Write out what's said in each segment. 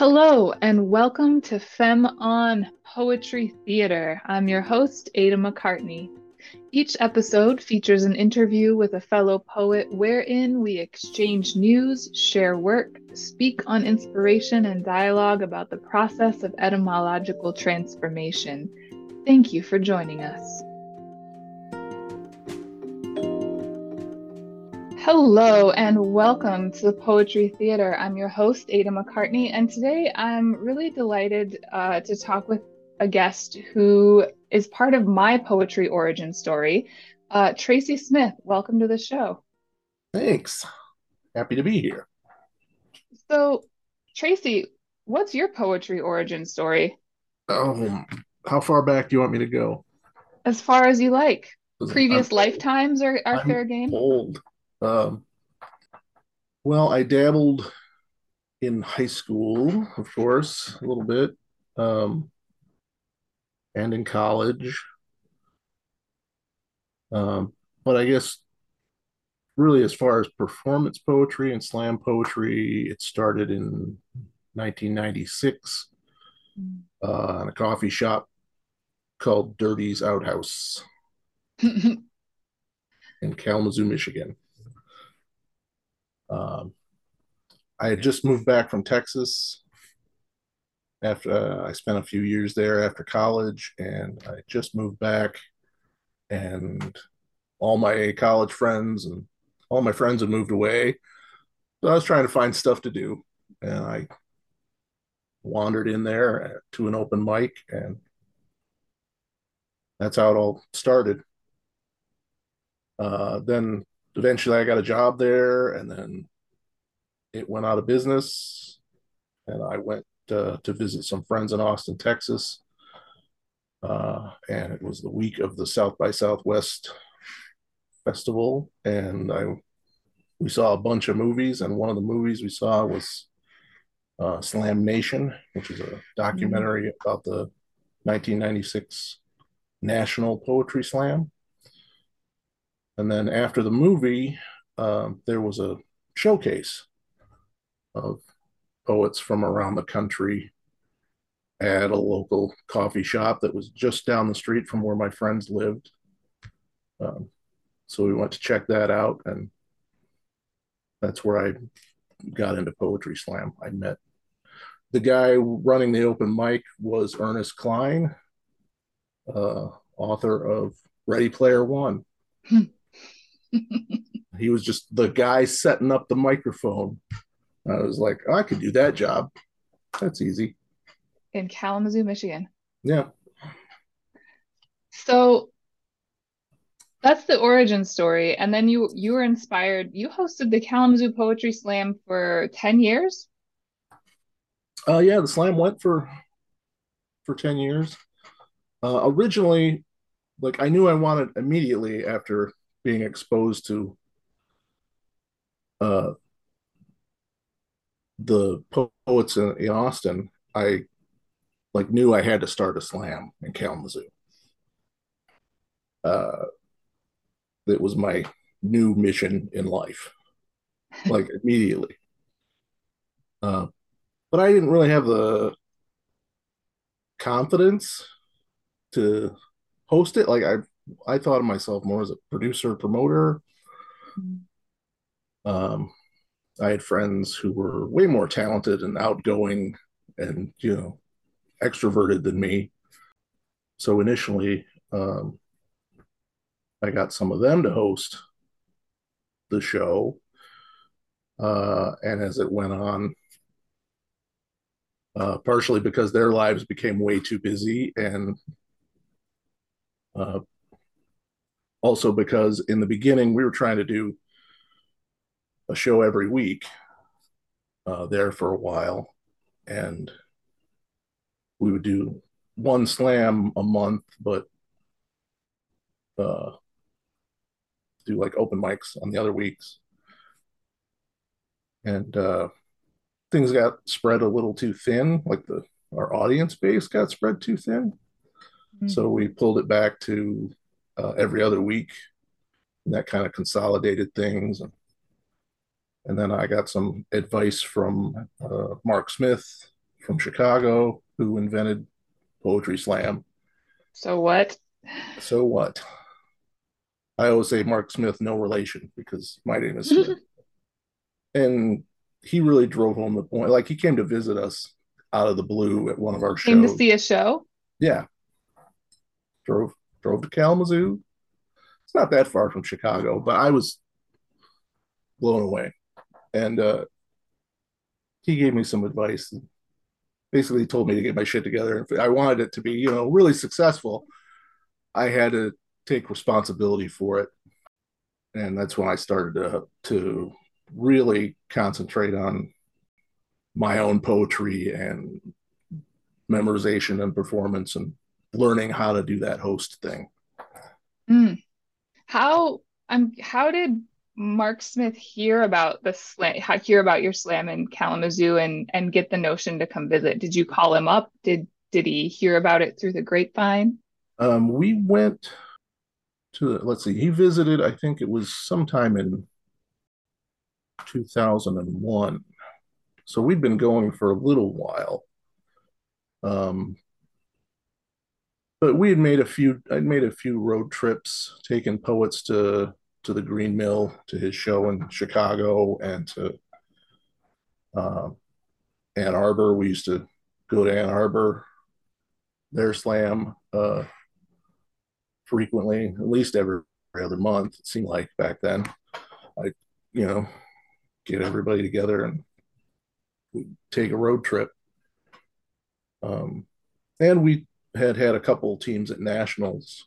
Hello, and welcome to Fem on Poetry Theater. I'm your host, Ada McCartney. Each episode features an interview with a fellow poet wherein we exchange news, share work, speak on inspiration, and dialogue about the process of etymological transformation. Thank you for joining us. Hello and welcome to the Poetry Theater. I'm your host, Ada McCartney, and today I'm really delighted uh, to talk with a guest who is part of my poetry origin story, uh, Tracey Smith. Welcome to the show. Thanks. Happy to be here. So, Tracey, what's your poetry origin story? Um, how far back do you want me to go? As far as you like. Previous I'm, lifetimes are, are fair game. Old. Um, well, I dabbled in high school, of course, a little bit, um, and in college. Um, but I guess really, as far as performance poetry and slam poetry, it started in 1996 mm. uh, in a coffee shop called Dirty's Outhouse in Kalamazoo, Michigan. Um, I had just moved back from Texas after uh, I spent a few years there after college, and I just moved back, and all my college friends and all my friends had moved away. So I was trying to find stuff to do, and I wandered in there to an open mic, and that's how it all started. Uh, then eventually I got a job there, and then it went out of business. And I went uh, to visit some friends in Austin, Texas. Uh, and it was the week of the South by Southwest festival, and I we saw a bunch of movies, and one of the movies we saw was uh, SlamNation, which is a documentary mm-hmm. about the 1996 National Poetry Slam. And then after the movie, um, there was a showcase of poets from around the country at a local coffee shop that was just down the street from where my friends lived. Um, so we went to check that out, and that's where I got into poetry slam. I met the guy running the open mic was Ernest Cline, uh, author of Ready Player One. He was just the guy setting up the microphone. I was like, oh, I could do that job. That's easy. In Kalamazoo, Michigan. Yeah. So that's the origin story. And then you you were inspired. You hosted the Kalamazoo Poetry Slam for 10 years? Uh yeah, the slam went for for 10 years. Uh originally, like I knew I wanted immediately after being exposed to uh, the poets in, in, Austin, I like knew I had to start a slam in Kalamazoo. Uh, it was my new mission in life, like immediately. Uh, but I didn't really have the confidence to host it. Like I I thought of myself more as a producer, promoter. Mm-hmm. Um, I had friends who were way more talented and outgoing and, you know, extroverted than me. So initially, um, I got some of them to host the show. Uh, and as it went on, uh, partially because their lives became way too busy and uh, also because in the beginning we were trying to do a show every week uh, there for a while. And we would do one slam a month but uh, do like open mics on the other weeks. And uh, things got spread a little too thin like the our audience base got spread too thin. Mm-hmm. so we pulled it back to uh, every other week. And that kind of consolidated things. And, and then I got some advice from uh, Marc Smith, from Chicago who invented Poetry Slam. So what? So what? I always say Marc Smith, no relation, because my name is Smith. and he really drove home the point. Like he came to visit us out of the blue at one of our shows. Came to see a show? Yeah. Drove drove to Kalamazoo. It's not that far from Chicago, but I was blown away. And uh, he gave me some advice. And basically told me to get my shit together. If I wanted it to be, you know, really successful, I had to take responsibility for it. And that's when I started to, to really concentrate on my own poetry and memorization and performance and learning how to do that host thing. Mm. How um how did Marc Smith hear about the slam, hear about your slam in Kalamazoo, and and get the notion to come visit? Did you call him up? Did did he hear about it through the grapevine? Um, we went to let's see, he visited. I think it was sometime in 2001. So we'd been going for a little while. Um, but we had made a few. I'd made a few road trips, taking poets to to the Green Mill to his show in Chicago and to uh, Ann Arbor. We used to go to Ann Arbor, their slam uh, frequently, at least every, other month. It seemed like back then. I, you know, get everybody together and take a road trip. Um, and we had had a couple teams at nationals,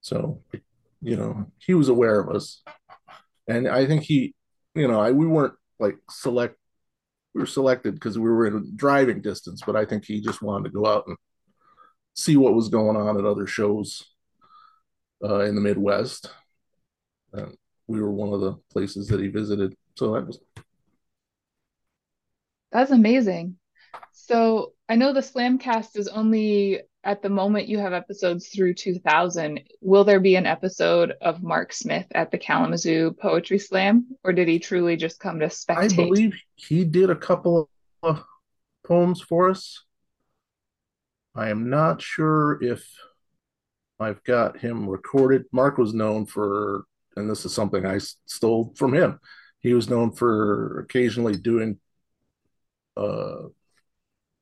so you know, he was aware of us. And I think he, you know, I, we weren't like select, we were selected because we were in driving distance, but I think he just wanted to go out and see what was going on at other shows uh, in the Midwest. And we were one of the places that he visited. So that was. That's amazing. So I know the Slamcast is only at the moment you have episodes through 2000 will there be an episode of marc smith at the kalamazoo poetry slam or did he truly just come to spectate? i believe he did a couple of poems for us. I am not sure if i've got him recorded. Marc was known for and this is something i stole from him. He was known for occasionally doing uh,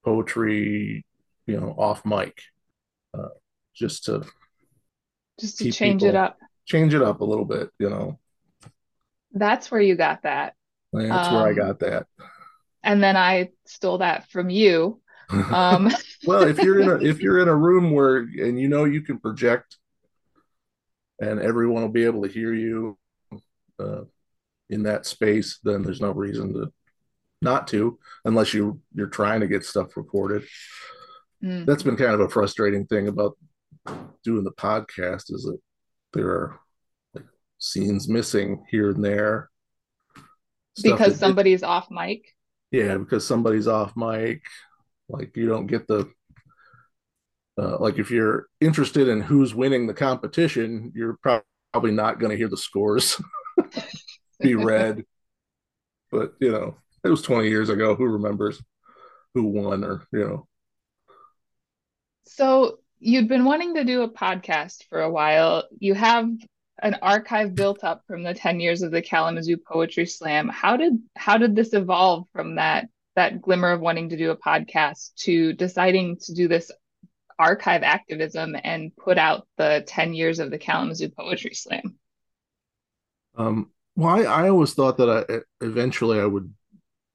poetry you know, off mic, uh, just to just to change people, it up, change it up a little bit, you know. That's where you got that. That's um, where I um, got that. And then I stole that from you. Um, well, if you're in a if you're in a room where and you know you can project, and everyone will be able to hear you uh, in that space, then there's no reason to not to, unless you you're trying to get stuff recorded. Mm. That's been kind of a frustrating thing about doing the podcast is that there are like scenes missing here and there. Because somebody's off mic. Yeah, because somebody's off mic. Like you don't get the uh, like if you're interested in who's winning the competition, you're probably not going to hear the scores be read. but you know, it was 20 years ago. Who remembers who won or you know so you'd been wanting to do a podcast for a while. You have an archive built up from the 10 years of the Kalamazoo Poetry Slam. How did how did this evolve from that that glimmer of wanting to do a podcast to deciding to do this archive activism and put out the 10 years of the Kalamazoo Poetry Slam? Um, well, I, I always thought that I, eventually I would,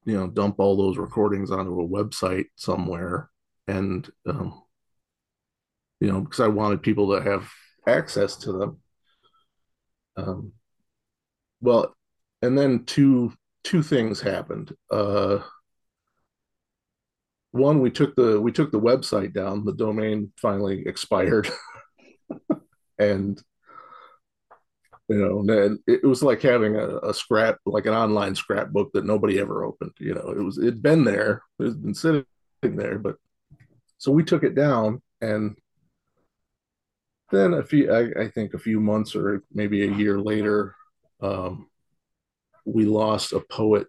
you know, dump all those recordings onto a website somewhere and um, you know, because I wanted people to have access to them. Um, well, and then two two things happened. Uh, one, we took the we took the website down. The domain finally expired, and you know, and it was like having a, a, scrap, like an online scrapbook that nobody ever opened. You know, it was it'd been there, it's been sitting there, but so we took it down, and then a few I, I, think a few months or maybe a year later um, we lost a poet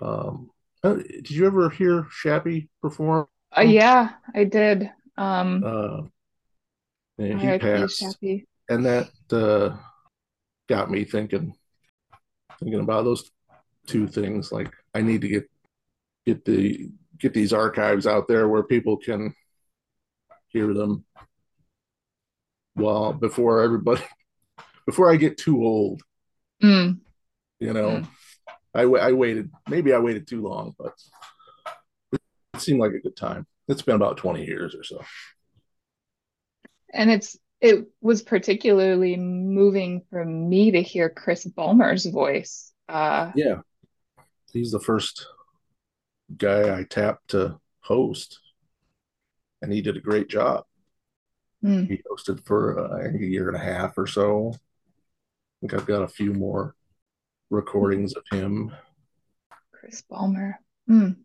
um, Uh, did you ever hear Shappy perform? Uh, yeah, I did. Um, Uh, and he passed, and that uh, got me thinking, thinking about those two things. Like, I need to get get the get these archives out there where people can hear them. Well, before everybody, before I get too old, Mm, you know, Mm. I I waited. Maybe I waited too long, but it seemed like a good time. It's been about twenty years or so. and it's it was particularly moving for me to hear Chris Bulmer's voice. Uh, Yeah, he's the first guy I tapped to host, and he did a great job. mm, He hosted for uh, I think a year and a half or so. I think I've got a few more recordings of him. Chris Bulmer. Mm.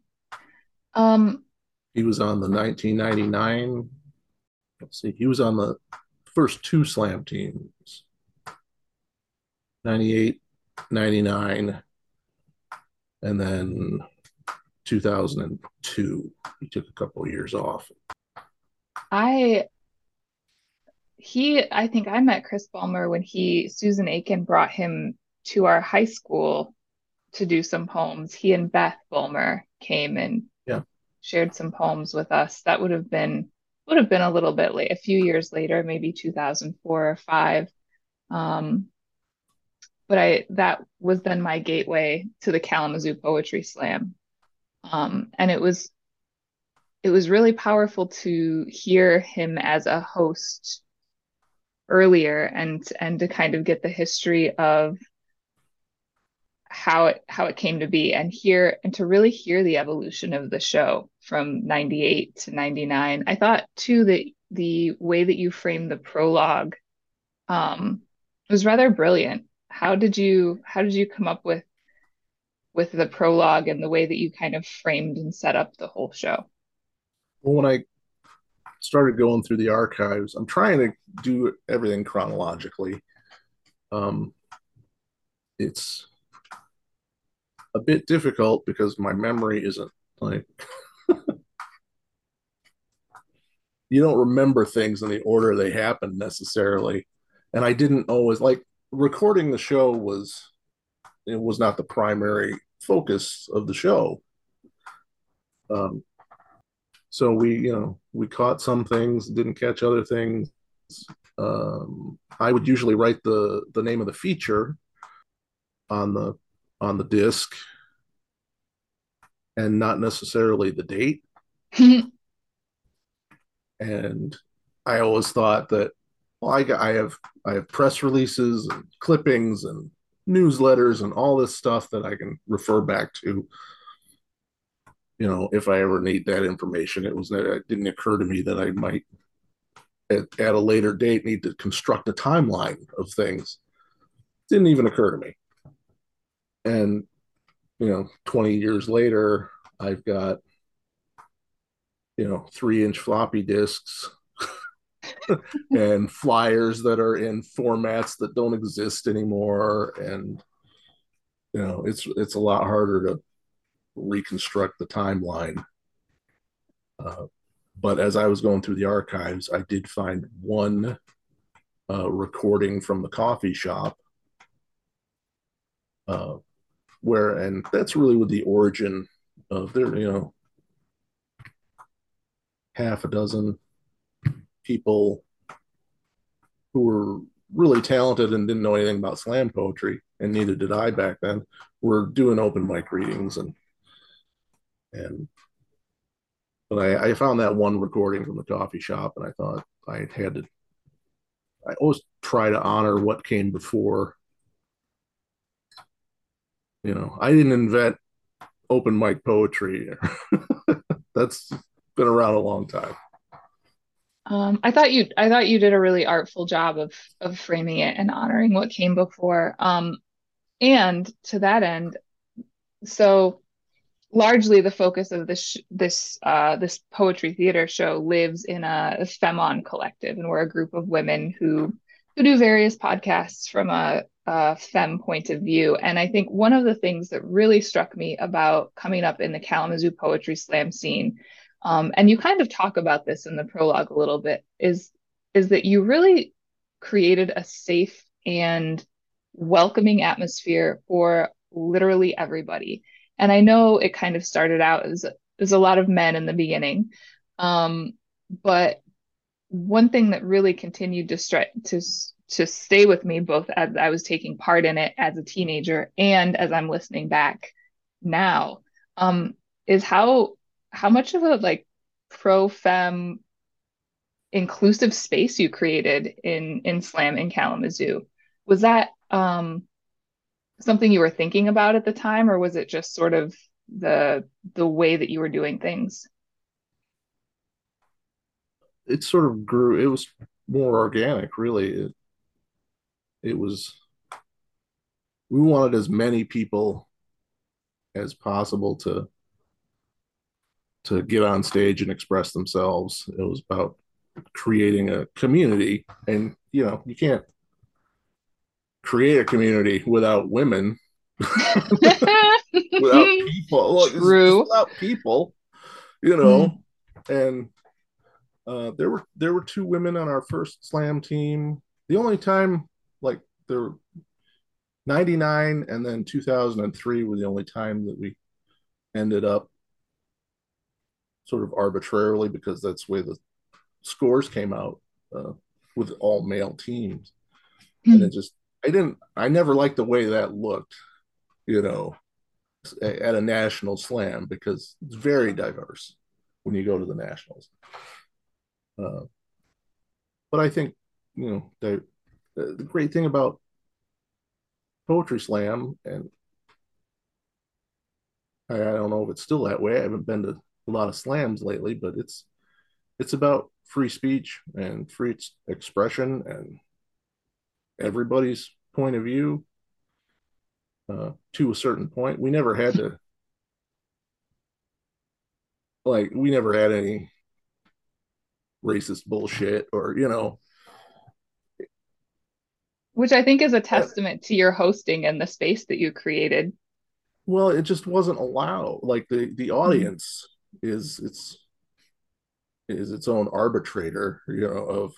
Um, He was on the 1999. Let's see, he was on the first two slam teams 98, 99, and then 2002. He took a couple of years off. I he I think I met Chris Bulmer when he Susan Aiken brought him to our high school to do some poems. He and Beth Bulmer came and Yeah. shared some poems with us. That would have been would have been a little bit late, a few years later, maybe 2004 or five. Um, but I that was then my gateway to the Kalamazoo Poetry Slam. Um, and it was it was really powerful to hear him as a host earlier and and to kind of get the history of how it how it came to be and hear and to really hear the evolution of the show from 98 to 99 i thought too that the way that you framed the prologue um was rather brilliant. How did you how did you come up with with the prologue and the way that you kind of framed and set up the whole show? Well, when I started going through the archives, I'm trying to do everything chronologically. Um, it's a bit difficult because my memory isn't like you don't remember things in the order they happen necessarily. And I didn't always like recording the show was it was not the primary focus of the show. Um, so we, you know, we caught some things, didn't catch other things. Um, I would usually write the the name of the feature on the on the disc and not necessarily the date. And I always thought that well, I I have I have press releases and clippings and newsletters and all this stuff that I can refer back to. You know, if I ever need that information, it was that it didn't occur to me that I might at, at a later date need to construct a timeline of things. Didn't even occur to me. And you know, 20 years later, I've got you know, three inch floppy disks and flyers that are in formats that don't exist anymore. And, you know, it's, it's a lot harder to reconstruct the timeline. Uh, but as I was going through the archives, I did find one uh, recording from the coffee shop uh, where, and that's really with the origin of their, you know, half a dozen people who were really talented and didn't know anything about slam poetry, and neither did I back then, were doing open mic readings and and but I, I found that one recording from the coffee shop and I thought I had to I always try to honor what came before. You know, I didn't invent open mic poetry. That's been around a long time. Um, I thought you I thought you did a really artful job of of framing it and honoring what came before. Um, and to that end, so largely the focus of this this uh, this poetry theater show lives in a Femon collective, and we're a group of women who who do various podcasts from a, a fem point of view. And I think one of the things that really struck me about coming up in the Kalamazoo poetry slam scene, um, and you kind of talk about this in the prologue a little bit, is is that you really created a safe and welcoming atmosphere for literally everybody. And I know it kind of started out as, as a lot of men in the beginning. Um, but one thing that really continued to stretch to to stay with me both as I was taking part in it as a teenager and as I'm listening back now um, is how how much of a like pro fem inclusive space you created in in slam in kalamazoo was that um, something you were thinking about at the time or was it just sort of the the way that you were doing things it sort of grew. It was more organic, really. It, it was. We wanted as many people as possible to to get on stage and express themselves. It was about creating a community, and you know, you can't create a community without women, without people. True. Without people, you know, mm. and uh, there were there were two women on our first slam team. The only time like there were 99 and then 2003 were the only time that we ended up sort of arbitrarily because that's the way the scores came out uh, with all male teams. Mm-hmm. And it just I didn't I never liked the way that looked, you know, at a national slam because it's very diverse when you go to the nationals. Uh, but I think you know the the great thing about poetry slam and I, I don't know if it's still that way. I haven't been to a lot of slams lately, but it's it's about free speech and free expression and everybody's point of view uh, to a certain point. We never had to like we never had any racist bullshit or you know which i think is a testament to your hosting and the space that you created well it just wasn't allowed like the the audience mm-hmm. Is it's is its own arbitrator you know of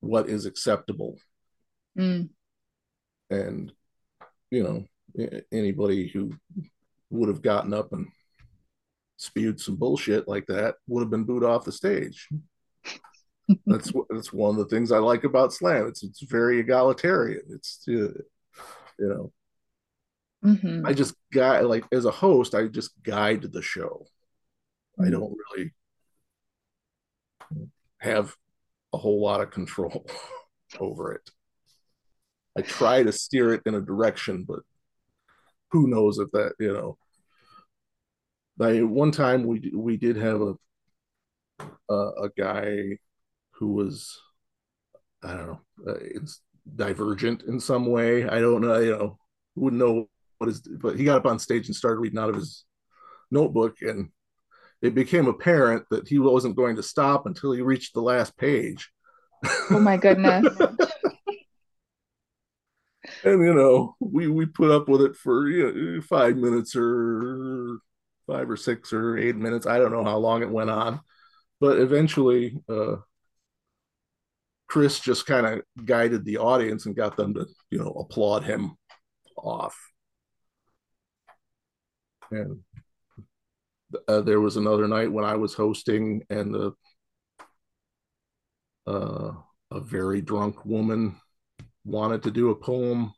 what is acceptable mm. and you know anybody who would have gotten up and spewed some bullshit like that would have been booed off the stage. that's that's one of the things I like about slam. It's it's very egalitarian. It's uh, you know, mm-hmm. I just guide like as a host, I just guide the show. Mm-hmm. I don't really have a whole lot of control over it. I try to steer it in a direction, but who knows if that you know by one time we we did have a a, a guy who was I don't know uh, it's divergent in some way. I don't know, you know, who wouldn't know what is, but he got up on stage and started reading out of his notebook, and it became apparent that he wasn't going to stop until he reached the last page. Oh my goodness. and you know, we we put up with it for you know, five minutes or five or six or eight minutes. I don't know how long it went on, but eventually, uh, Chris just kind of guided the audience and got them to, you know, applaud him off. And uh, there was another night when I was hosting, and the uh, a very drunk woman wanted to do a poem,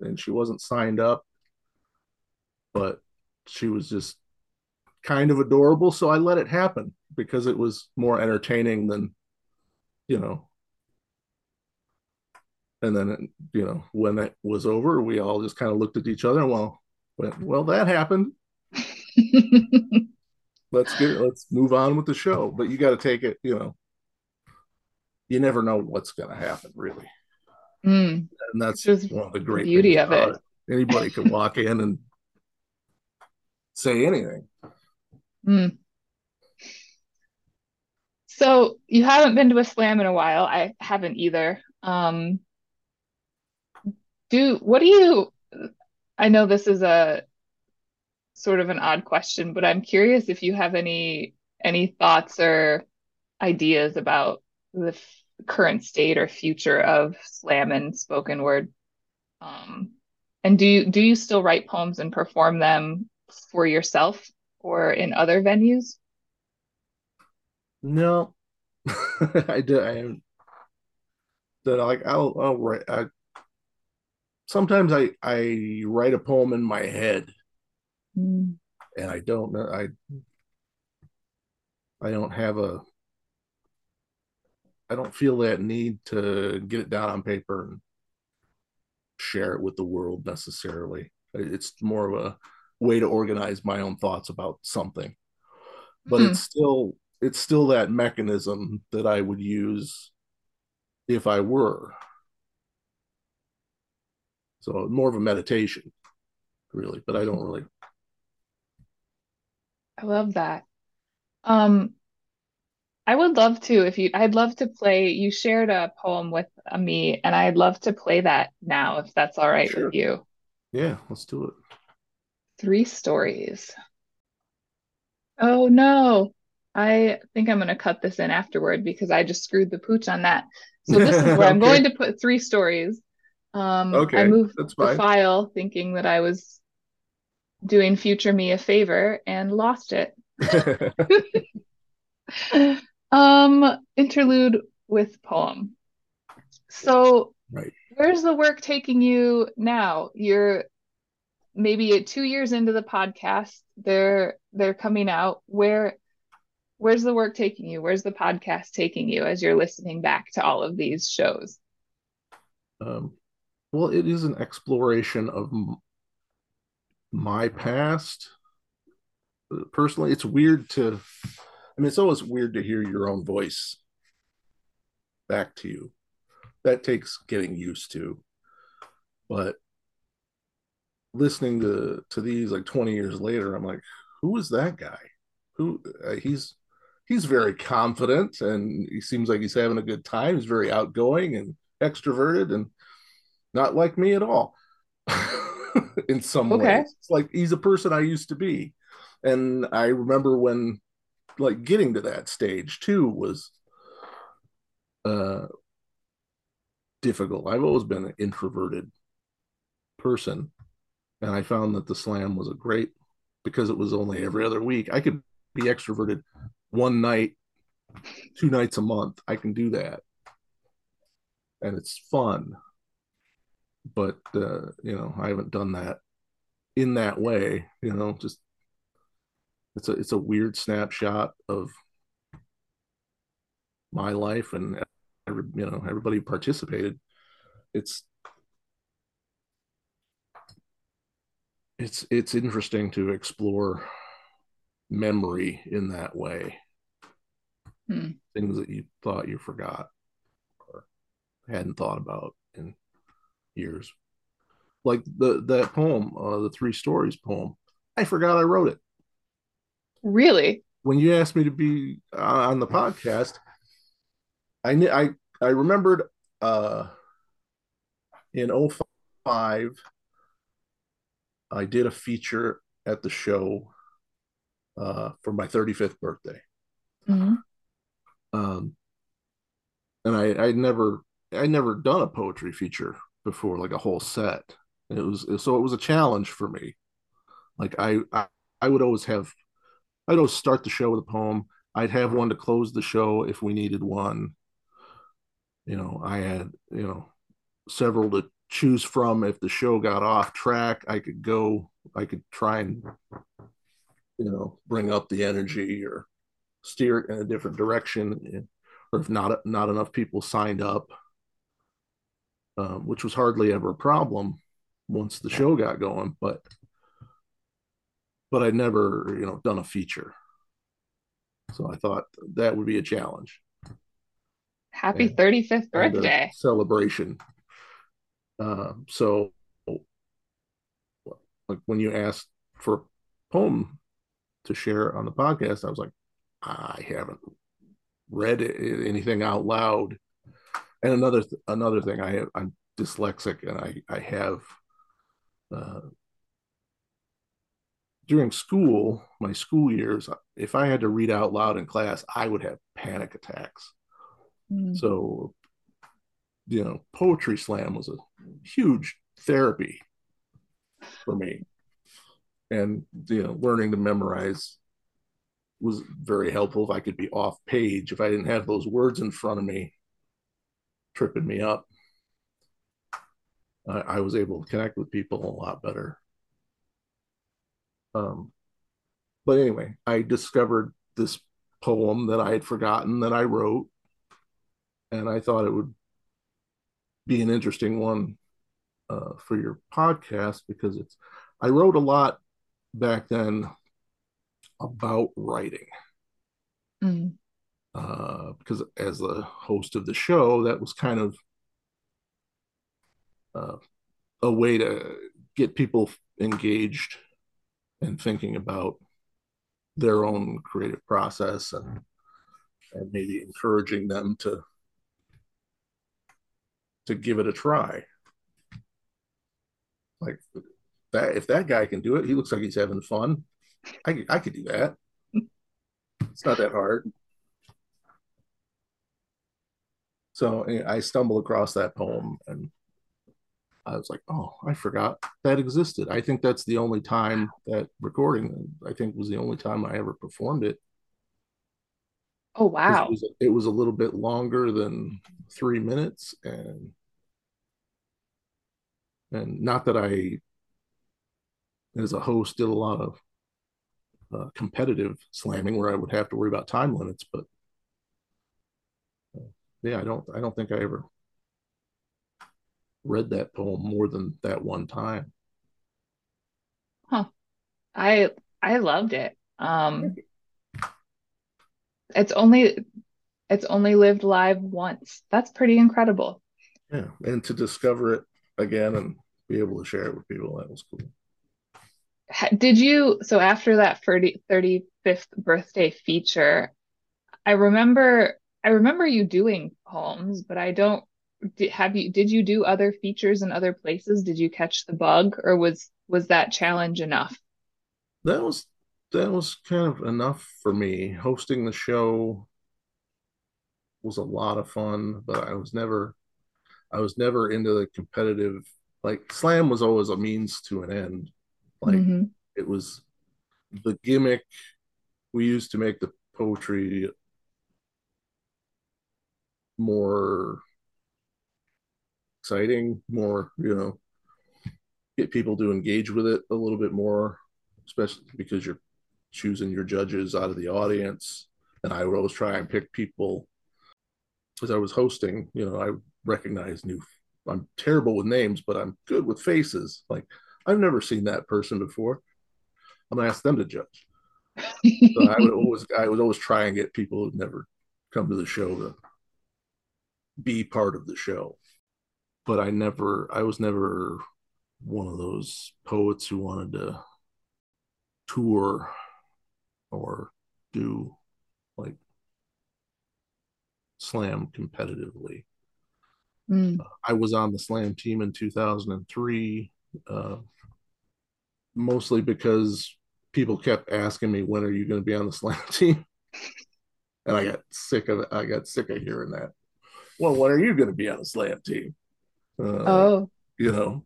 and she wasn't signed up, but she was just kind of adorable. So I let it happen because it was more entertaining than, you know. And then, you know, when it was over, we all just kind of looked at each other well, well, that happened. let's get let's move on with the show. But you got to take it, you know. You never know what's going to happen, really. Mm. And that's just one of the great beauty of it. it. Anybody can walk in and say anything. Mm. So you haven't been to a slam in a while. I haven't either. Um, do what do you, I know this is a sort of an odd question, but I'm curious if you have any any thoughts or ideas about the f- current state or future of slam and spoken word. Um, and do you do you still write poems and perform them for yourself or in other venues? No, I do. I am that like I'll I'll write. I, sometimes I I write a poem in my head, Mm. and I don't know. I I don't have a. I don't feel that need to get it down on paper and share it with the world necessarily. It's more of a way to organize my own thoughts about something. But Hmm. it's still it's still that mechanism that I would use if I were. So more of a meditation, really. But I don't really. I love that. Um, I would love to if you, I'd love to play, you shared a poem with uh, me, and I'd love to play that now, if that's all right with you. Yeah, let's do it. Three stories. Oh no. I think I'm going to cut this in afterward because I just screwed the pooch on that. So this is where I'm going to put three stories. Um, I moved That's the file thinking that I was doing future me a favor and lost it. Um, interlude with poem. So right. where's the work taking you now? You're maybe two years into the podcast. They're they're coming out. Where where's the work taking you? Where's the podcast taking you as you're listening back to all of these shows? Um, well, it is an exploration of my past. Personally, it's weird to. I mean, it's always weird to hear your own voice back to you. That takes getting used to. But listening to to these like 20 years later, I'm like, who is that guy? Who uh, he's he's very confident and he seems like he's having a good time. He's very outgoing and extroverted and not like me at all in some Okay. ways. It's like he's a person I used to be. And I remember when like getting to that stage too was uh difficult. I've always been an introverted person and I found that the slam was a great because it was only every other week. I could be extroverted one night, two nights a month. I can do that. And it's fun. But uh, you know, I haven't done that in that way, you know, just it's a it's a weird snapshot of my life and every, you know, everybody participated. It's it's it's interesting to explore memory in that way Hmm. things that you thought you forgot or hadn't thought about years like the that poem uh, the three stories poem i forgot i wrote it Really? when you asked me to be uh, on the podcast i kn- i i remembered uh in '05, i did a feature at the show uh for my 35th birthday Mhm. um and I I never I never done a poetry feature before, like a whole set. And it was so it was a challenge for me. Like I I, I would always have I'd always start the show with a poem. I'd have one to close the show if we needed one. You know, I had you know several to choose from. If the show got off track, I could go. I could try and you know bring up the energy or steer it in a different direction. Or if not not enough people signed up, um, which was hardly ever a problem once the show got going. But but I'd never you know done a feature, so I thought that would be a challenge Happy and, 35th birthday. celebration. Uh, so like when you asked for a poem to share on the podcast, I was like, I haven't read anything out loud. And another th- another thing, I have, I'm dyslexic, and I I have uh, during school, my school years, if I had to read out loud in class, I would have panic attacks. Mm. So, you know, poetry slam was a huge therapy for me. And, you know, learning to memorize was very helpful. If I could be off page, if I didn't have those words in front of me, tripping me up, I, I was able to connect with people a lot better. Um, but anyway, I discovered this poem that I had forgotten that I wrote, and I thought it would be an interesting one uh, for your podcast because it's. I wrote a lot back then about writing. Mm. Uh, because as the host of the show, that was kind of uh, a way to get people engaged and thinking about their own creative process and and maybe encouraging them to to give it a try. Like that if that guy can do it he looks like he's having fun. I, I could do that. It's not that hard so i stumbled across that poem and I was like, oh, I forgot that existed. I think that's the only time that recording, I think, was the only time I ever performed it. Oh wow! It was, it was a little bit longer than three minutes, and and not that I, as a host, did a lot of uh, competitive slamming where I would have to worry about time limits, but yeah, I don't, I don't think I ever read that poem more than that one time. Huh. I I loved it. Um it's only it's only lived live once. That's pretty incredible. Yeah, and to discover it again and be able to share it with people that was cool. Did you so after that 30, 35th birthday feature, I remember I remember you doing poems, but I don't did, have you did you do other features in other places? Did you catch the bug or was was that challenge enough? That was that was kind of enough for me. Hosting the show was a lot of fun but i was never i was never into the competitive like slam was always a means to an end. Like mm-hmm. it was the gimmick we used to make the poetry more exciting, more, you know, get people to engage with it a little bit more, especially because you're choosing your judges out of the audience. And I would always try and pick people as I was hosting, you know, I recognize new I'm terrible with names, but I'm good with faces. Like I've never seen that person before. I'm gonna ask them to judge. so I would always I would always try and get people who'd never come to the show to be part of the show but I never, I was never one of those poets who wanted to tour or do like slam competitively. Mm. Uh, I was on the slam team in 2003, uh, mostly because people kept asking me, when are you going to be on the slam team? and I got sick of it. I got sick of hearing that. Well, when are you going to be on the slam team? Uh, oh, you know,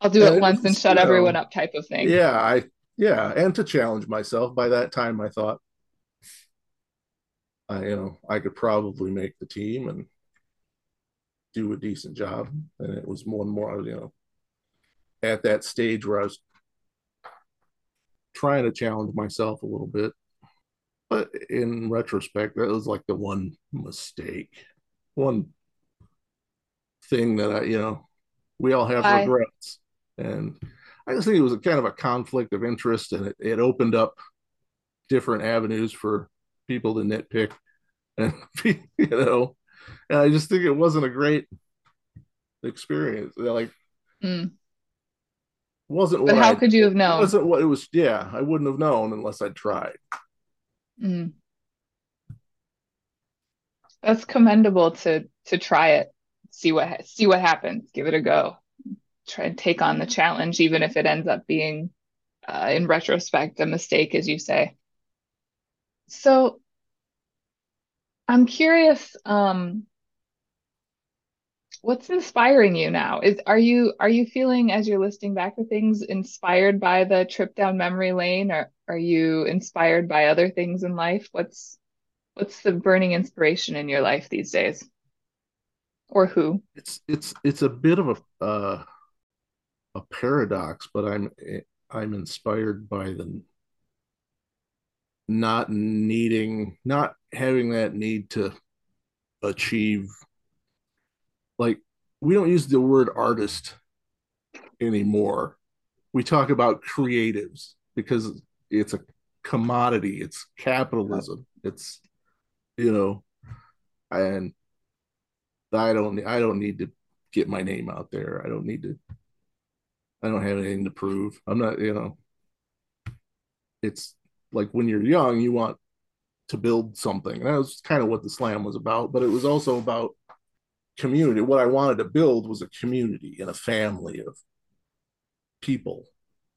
I'll do it once and shut know, everyone up, type of thing. Yeah, I yeah, and to challenge myself. By that time, I thought, I you know, I could probably make the team and do a decent job. And it was more and more, you know, at that stage where I was trying to challenge myself a little bit. But in retrospect, that was like the one mistake, one thing that I, you know, we all have regrets. And I just think it was a kind of a conflict of interest and it, it opened up different avenues for people to nitpick and, you know, and I just think it wasn't a great experience. Like, mm. wasn't but how I, could you have known? Wasn't what it was. Yeah, I wouldn't have known unless I tried. Mm. That's commendable to to try it, see what see what happens, give it a go, try and take on the challenge, even if it ends up being, uh, in retrospect, a mistake, as you say. So I'm curious, um, what's inspiring you now? Is are you are you feeling as you're listing back the things inspired by the trip down memory lane, or are you inspired by other things in life? What's what's the burning inspiration in your life these days? Or who? It's it's it's a bit of a uh, a paradox, but I'm I'm inspired by the not needing not having that need to achieve like we don't use the word artist anymore. We talk about creatives because it's a commodity, it's capitalism, it's you know, and I don't I don't need to get my name out there. I don't need to I don't have anything to prove. I'm not, you know, it's like when you're young, you want to build something. And that was kind of what the slam was about, but it was also about community. What I wanted to build was a community and a family of people,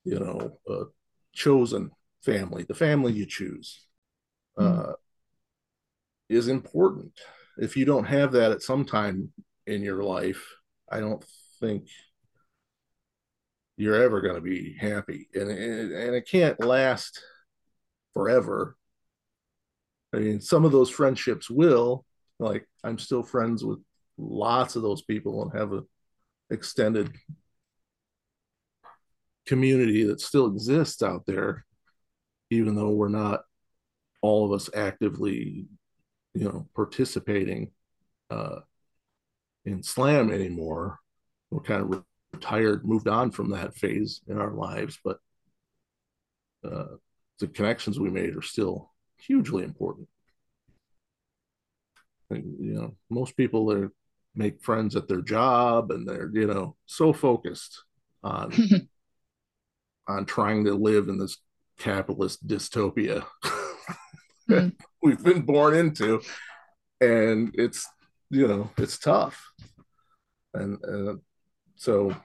you know, a chosen family, the family you choose mm. uh, is important. If you don't have that at some time in your life, I don't think you're ever going to be happy. And, and, and it can't last forever. I mean, some of those friendships will, like, I'm still friends with lots of those people and have a extended community that still exists out there, even though we're not all of us actively, you know, participating uh, in slam anymore. We're kind of retired, moved on from that phase in our lives, but uh, the connections we made are still hugely important. And, you know, most people are make friends at their job and they're you know so focused on on trying to live in this capitalist dystopia mm. we've been born into and it's you know it's tough and uh, so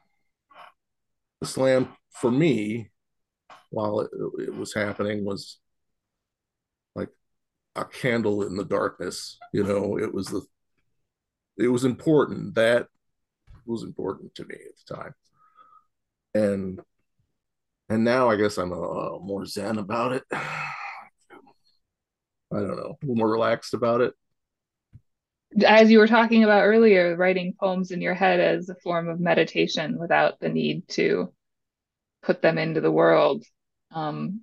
the slam for me while it, it was happening was like a candle in the darkness you know it was the it was important. That was important to me at the time. And and now I guess I'm a, a more zen about it. I don't know, a little more relaxed about it. As you were talking about earlier, writing poems in your head as a form of meditation without the need to put them into the world. Um,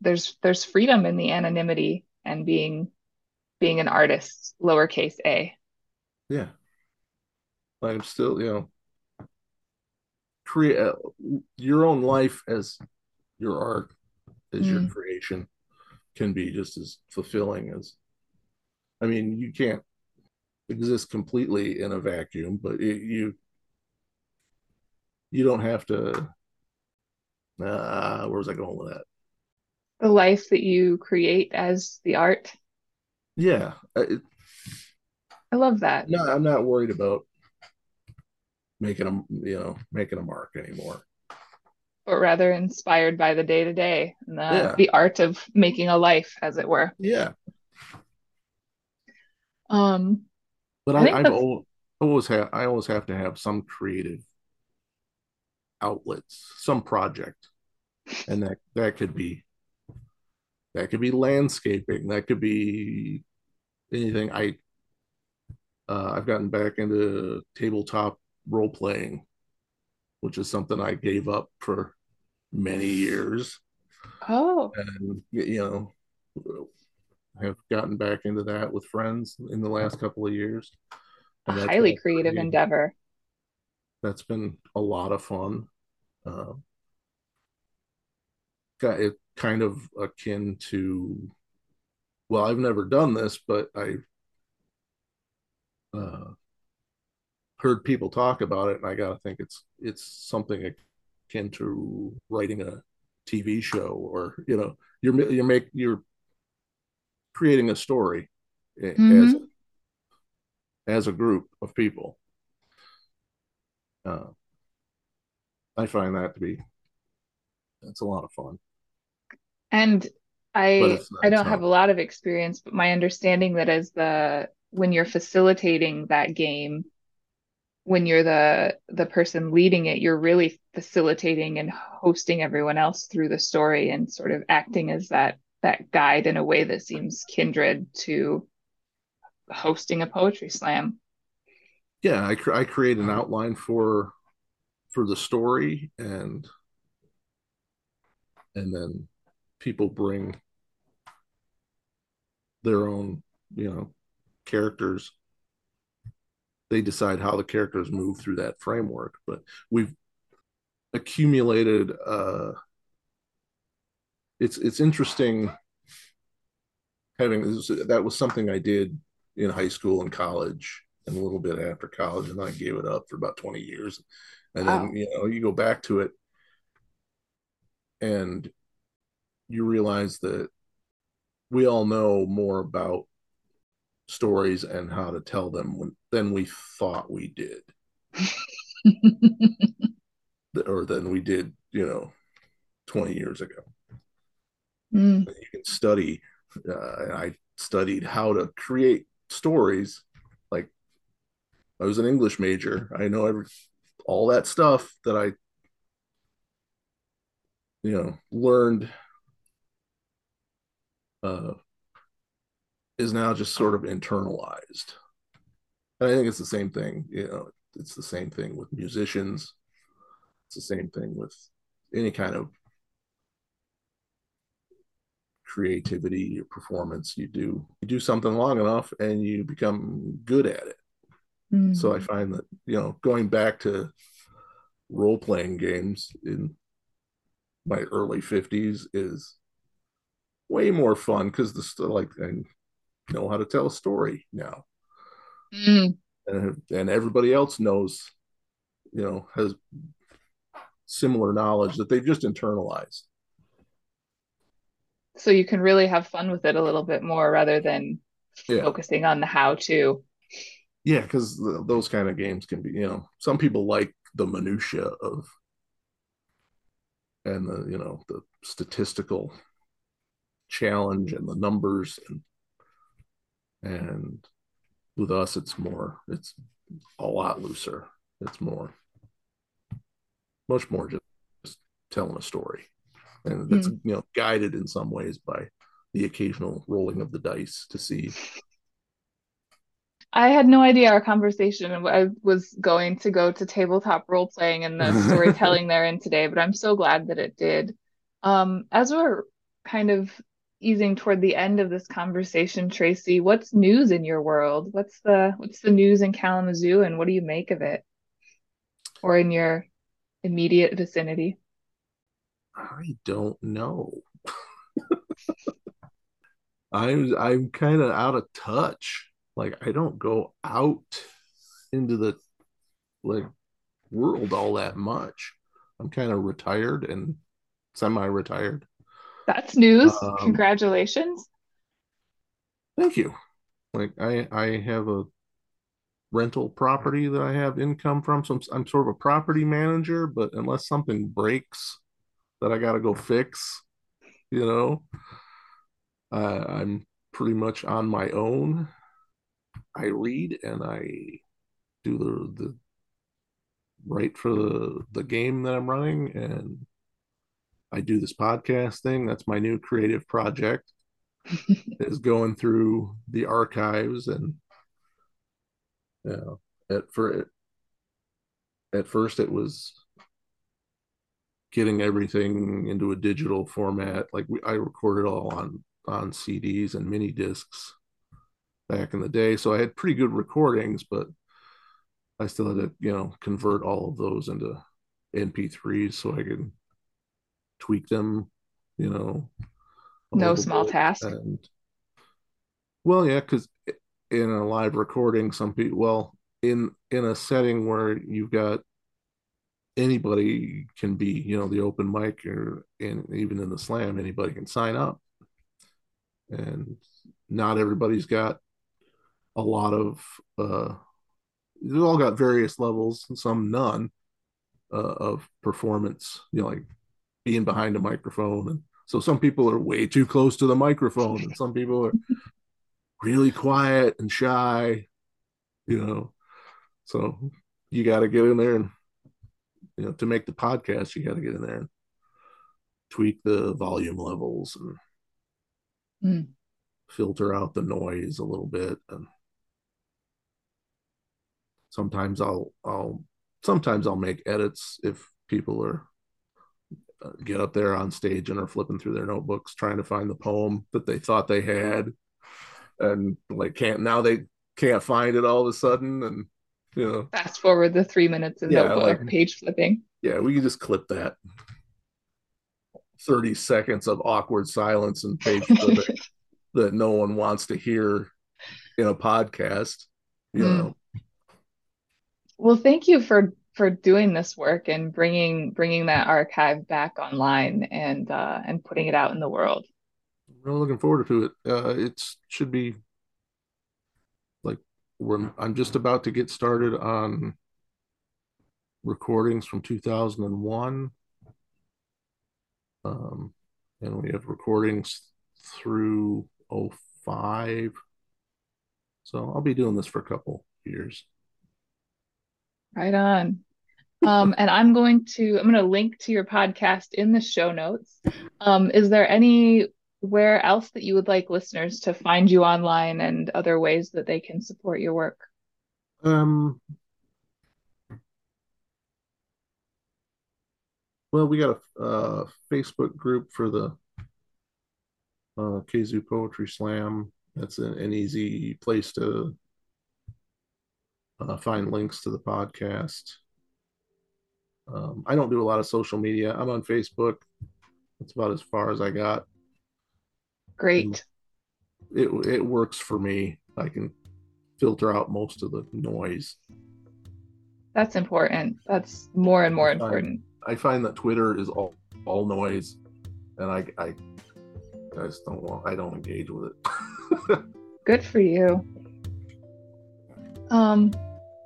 there's there's freedom in the anonymity and being being an artist, lowercase a yeah i'm still you know create uh, your own life as your art as mm. your creation can be just as fulfilling as i mean you can't exist completely in a vacuum but it, you you don't have to uh where was i going with that the life that you create as the art yeah it, I love that. No, I'm not worried about making a you know making a mark anymore. But rather inspired by the day to day and the, yeah. the art of making a life, as it were. Yeah. Um, but I, I I've always have I always have to have some creative outlets, some project, and that that could be that could be landscaping, that could be anything. I uh, I've gotten back into tabletop role playing, which is something I gave up for many years. Oh, and you know, have gotten back into that with friends in the last couple of years. A highly creative pretty, endeavor. That's been a lot of fun. Uh, got it kind of akin to well i've never done this but i uh, heard people talk about it, and I gotta think it's it's something akin to writing a TV show, or you know, you're you're make you're creating a story mm-hmm. as as a group of people. Uh, I find that to be it's a lot of fun. And I I don't have a lot of experience, but my understanding that as the when you're facilitating that game, when you're the the person leading it, you're really facilitating and hosting everyone else through the story and sort of acting as that that guide in a way that seems kindred to hosting a poetry slam. Yeah, I, cr- I create an outline for for the story and and then people bring their own, you know, characters. They decide how the characters move through that framework, but we've accumulated uh it's it's interesting having that was something I did in high school and college and a little bit after college and I gave it up for about 20 years and wow. then you know you go back to it and you realize that we all know more about stories and how to tell them when, than we thought we did. Or than we did you know 20 years ago. Mm. you can study uh, i studied how to create stories like i was an english major. I know every all that stuff that i you know learned uh, is now just sort of internalized. And I think it's the same thing, you know, it's the same thing with musicians. It's the same thing with any kind of creativity or performance you do. You do something long enough and you become good at it. Mm-hmm. So I find that, you know, going back to role playing games in my early 50s is way more fun because the like I know how to tell a story now, mm. and and everybody else knows, you know, has similar knowledge that they've just internalized. So you can really have fun with it a little bit more rather than yeah. focusing on the how to. Yeah, because those kind of games can be, you know, some people like the minutia of and the you know the statistical challenge and the numbers and and with us it's more it's a lot looser it's more much more just, telling a story and that's mm. you know guided in some ways by the occasional rolling of the dice to see I had no idea our conversation I was going to go to tabletop role playing and the storytelling therein today, but I'm so glad that it did. Um, as we're kind of easing toward the end of this conversation, Tracey, what's news in your world? What's the what's the news in Kalamazoo and what do you make of it? Or in your immediate vicinity? I don't know. I'm I'm kind of out of touch. Like I don't go out into the like world all that much. I'm kind of retired and semi-retired. That's news. Um, Congratulations. Thank you. Like I I have a rental property that I have income from. So I'm, I'm sort of a property manager, but unless something breaks that I got to go fix, you know, uh, I'm pretty much on my own. I read and I do the the write for the the game that I'm running and I do this podcast thing. That's my new creative project. is going through the archives and you know, at for at first it was getting everything into a digital format. Like we, I recorded all on on CDs and mini discs back in the day, so I had pretty good recordings, but I still had to you know convert all of those into MP3s so I could tweak them, you know. No small bit. task. And well, yeah, because in a live recording, some people, well, in in a setting where you've got anybody can be, you know, the open mic or and even in the slam, anybody can sign up, and not everybody's got a lot of uh, They've all got various levels and some none uh, of performance. You know, like being behind a microphone, and so some people are way too close to the microphone, and some people are really quiet and shy. You know, so you got to get in there and you know to make the podcast, you got to get in there and tweak the volume levels and mm. filter out the noise a little bit and sometimes I'll I'll sometimes I'll make edits if people are get up there on stage and are flipping through their notebooks trying to find the poem that they thought they had. And like can't now they can't find it all of a sudden and you know. Fast forward the three minutes of yeah, notebook like, page flipping. yeah we can just clip that. 30 seconds of awkward silence and page flipping that no one wants to hear in a podcast you mm. know. Well, thank you for for doing this work and bringing bringing that archive back online and uh, and putting it out in the world. I'm really looking forward to it. Uh, it should be like I'm just about to get started on recordings from 2001. Um, and we have recordings through 05. So I'll be doing this for a couple years. Right on. Um, and I'm going to I'm going to link to your podcast in the show notes. Um, is there anywhere else that you would like listeners to find you online and other ways that they can support your work? Um, well, we got a, a Facebook group for the uh, Kazoo Poetry Slam. That's an, an easy place to uh, find links to the podcast. Um, I don't do a lot of social media. I'm on Facebook. That's about as far as I got. Great. it it works for me. I can filter out most of the noise. That's important. That's more and more I find, important. I find that Twitter is all all noise, and I I, I just don't want. I don't engage with it. Good for you. Um,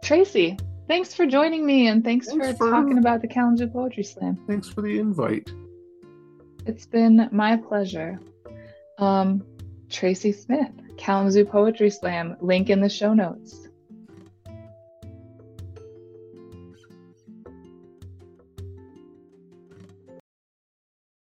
Tracey, thanks for joining me and thanks, thanks for, for, talking about the Kalamazoo Poetry Slam. Thanks for the invite. It's been my pleasure. Um, Tracey Smith, Kalamazoo Poetry Slam, link in the show notes.